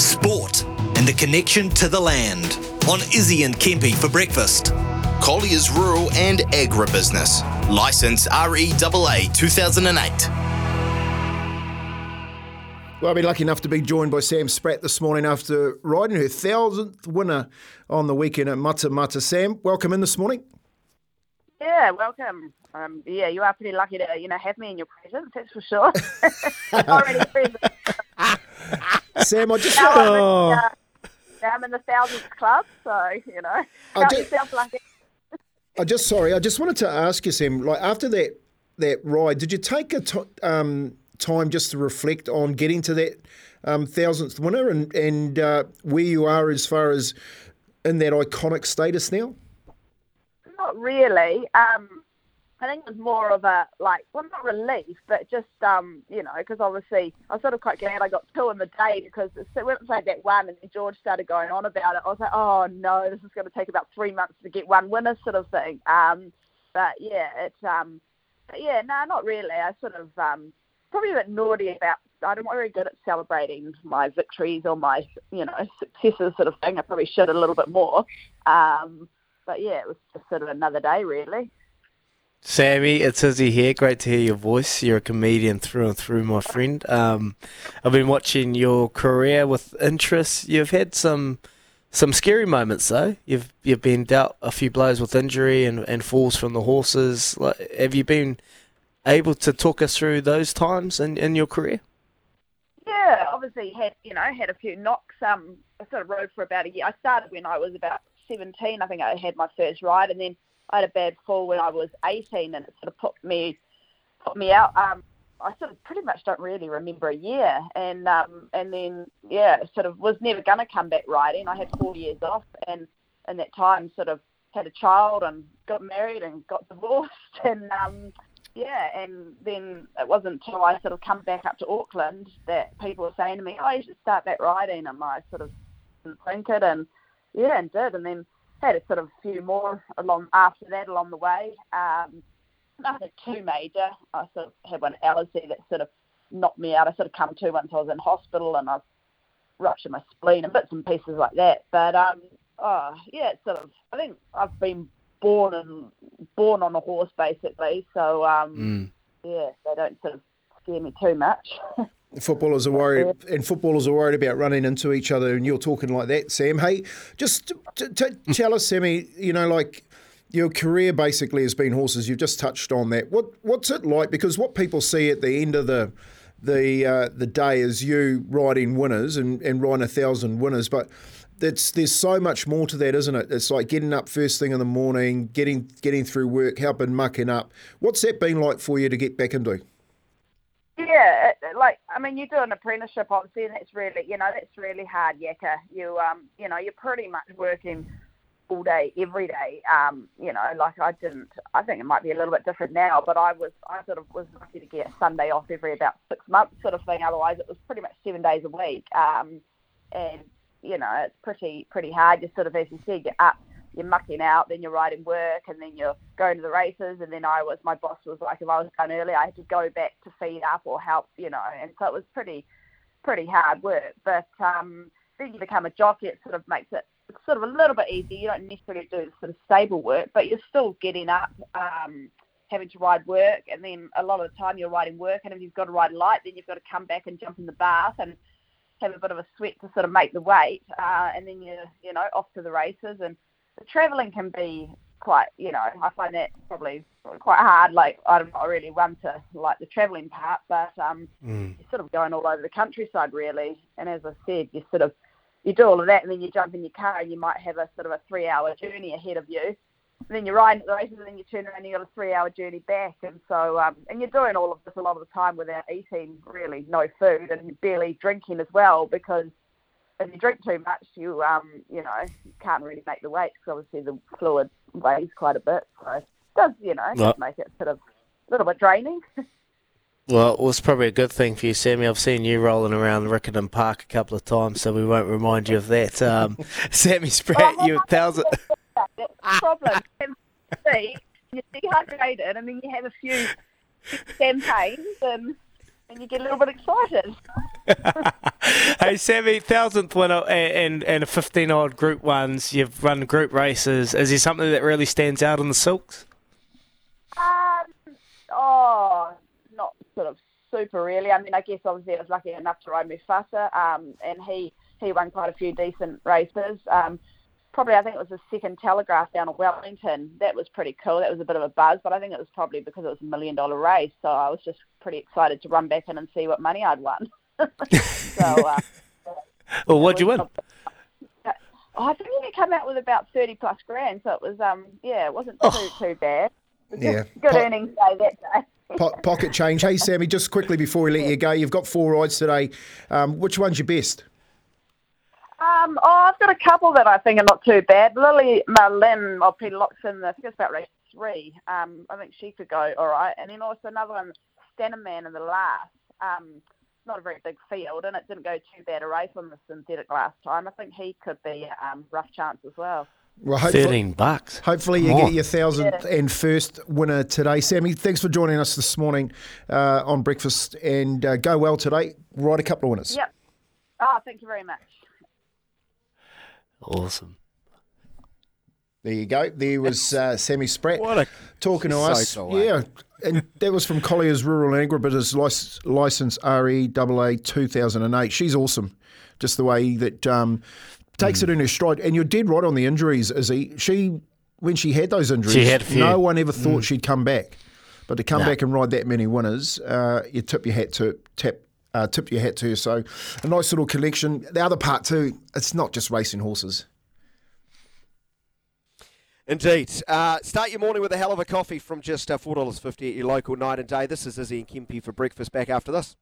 Sport and the connection to the land on Izzy and Kempy for breakfast. Colliers Rural and Agribusiness. Licence REAA 2008. Well, I've been lucky enough to be joined by Sam Spratt this morning after riding her thousandth winner on the weekend at Matamata. Sam, welcome in this morning. Yeah, welcome. Um, yeah, you are pretty lucky to you know have me in your presence. That's for sure. Already present. Sam, I just Now I'm, in, uh, now I'm in the thousands club, so you know, I count do- yourself lucky. I just sorry. I just wanted to ask you, Sam. Like after that that ride, did you take a um, time just to reflect on getting to that um, thousandth winner and and uh, where you are as far as in that iconic status now? Not really. Um, I think it was more of a like, well, not relief, but just um, you know, because obviously I was sort of quite glad I got two in the day because it went like that one, and George started going on about it. I was like, oh no, this is going to take about three months to get one winner, sort of thing. Um, but yeah, it's um, but yeah, no, not really. I sort of um, probably a bit naughty about. I'm not very good at celebrating my victories or my, you know, successes, sort of thing. I probably should a little bit more. Um, but yeah, it was just sort of another day, really. Sammy, it's Izzy here. Great to hear your voice. You're a comedian through and through, my friend. Um, I've been watching your career with interest. You've had some some scary moments though. You've you've been dealt a few blows with injury and, and falls from the horses. Like, have you been able to talk us through those times in, in your career? Yeah, obviously had you know had a few knocks. Um, I sort of rode for about a year. I started when I was about 17. I think I had my first ride, and then I had a bad fall when I was 18, and it sort of put me put me out. Um, I sort of pretty much don't really remember a year, and um, and then yeah, sort of was never gonna come back riding. I had four years off, and in that time, sort of had a child and got married and got divorced, and um, yeah, and then it wasn't until I sort of come back up to Auckland that people were saying to me, "Oh, you should start back riding," and I sort of didn't think it, and yeah, and did, and then had a sort of few more along after that along the way. Um, nothing too major. I sort of had one allergy that sort of knocked me out. I sort of come to once I was in hospital and I've ruptured my spleen and bits and pieces like that. But um, oh yeah, it's sort of. I think I've been born and born on a horse basically. So um, yeah, they don't sort of scare me too much. Footballers are worried, and footballers are worried about running into each other. And you're talking like that, Sam. Hey, just t- t- tell us, Sammy. You know, like your career basically has been horses. You've just touched on that. What what's it like? Because what people see at the end of the the uh, the day is you riding winners and, and riding a thousand winners, but it's, there's so much more to that, isn't it? It's like getting up first thing in the morning, getting getting through work, helping mucking up. What's that been like for you to get back into? Like I mean, you do an apprenticeship, obviously, and that's really, you know, that's really hard, yakka. You, um, you know, you're pretty much working all day, every day. Um, you know, like I didn't. I think it might be a little bit different now, but I was, I sort of was lucky to get Sunday off every about six months, sort of thing. Otherwise, it was pretty much seven days a week. Um, and you know, it's pretty, pretty hard. You sort of, as you said, you're up you're mucking out, then you're riding work, and then you're going to the races. And then I was, my boss was like, if I was done early, I had to go back to feed up or help, you know. And so it was pretty, pretty hard work. But um, then you become a jockey, it sort of makes it sort of a little bit easier. You don't necessarily do the sort of stable work, but you're still getting up, um, having to ride work, and then a lot of the time you're riding work, and if you've got to ride light, then you've got to come back and jump in the bath and have a bit of a sweat to sort of make the weight, uh, and then you're, you know, off to the races. And the travelling can be quite, you know, I find that probably quite hard. Like I'm not really one to like the travelling part, but um, you're sort of going all over the countryside really. And as I said, you sort of you do all of that, and then you jump in your car, and you might have a sort of a three-hour journey ahead of you. And then you're riding at the races, and then you turn around and you got a three-hour journey back, and so um, and you're doing all of this a lot of the time without eating really no food and barely drinking as well because if you drink too much, you um you know can't really make the weight because obviously the fluid weighs quite a bit, so it does you know Right. make it sort of a little bit draining. Well, it was probably a good thing for you, Sammy. I've seen you rolling around Riccarton Park a couple of times, so we won't remind you of that. Um, Sammy Spratt, you a thousand. That's the problem. See, you're dehydrated, and then you have a few champagnes, and and you get a little bit excited. hey, Sammy, thousandth winner and, and, and a 15 odd group ones. You've run group races. Is there something that really stands out on the silks? Um, oh, not sort of super really. I mean, I guess obviously I was lucky enough to ride Mufasa, um, and he he won quite a few decent races. Um, probably I think it was the second Telegraph down at Wellington. That was pretty cool. That was a bit of a buzz, but I think it was probably because it was a million dollar race. So I was just pretty excited to run back in and see what money I'd won. so. Uh, Well, what'd you win? Oh, I think they came out with about thirty plus grand, so it was um yeah, it wasn't too too bad. Yeah. good Po- earnings day that day. Po- pocket change. Hey, Sammy, just quickly before we let you go, you've got four rides today. Um, which one's your best? Um, oh, I've got a couple that I think are not too bad. Lily Marlin, or Peter Loxton, I think it's about race three. Um, I think she could go all right. And then also another one, Stannerman in the last. Um, not a very big field, and it didn't go too bad a race on the synthetic last time. I think he could be um, rough chance as well. Well, 13 bucks. hopefully you More. get your thousandth and first winner today. Sammy, thanks for joining us this morning uh, on breakfast, and uh, go well today. Ride a couple of winners. Yep. Oh, thank you very much. Awesome. There you go. There was uh, Sammy Spratt What a talking to us. Yeah, and that was from Colliers Rural and Agribusiness lic- license REAA 2008. She's awesome, just the way that um, takes it in her stride. And you're dead right on the injuries, Izzy. She, when she had those injuries, had no one ever thought she'd come back. But to come back and ride that many winners, uh, you tip your hat to tap. Uh, tip your hat to her. So, a nice little collection. The other part too, it's not just racing horses. Indeed. Uh, start your morning with a hell of a coffee from just uh, $4.50 at your local night and day. This is Izzy and Kempi for breakfast back after this.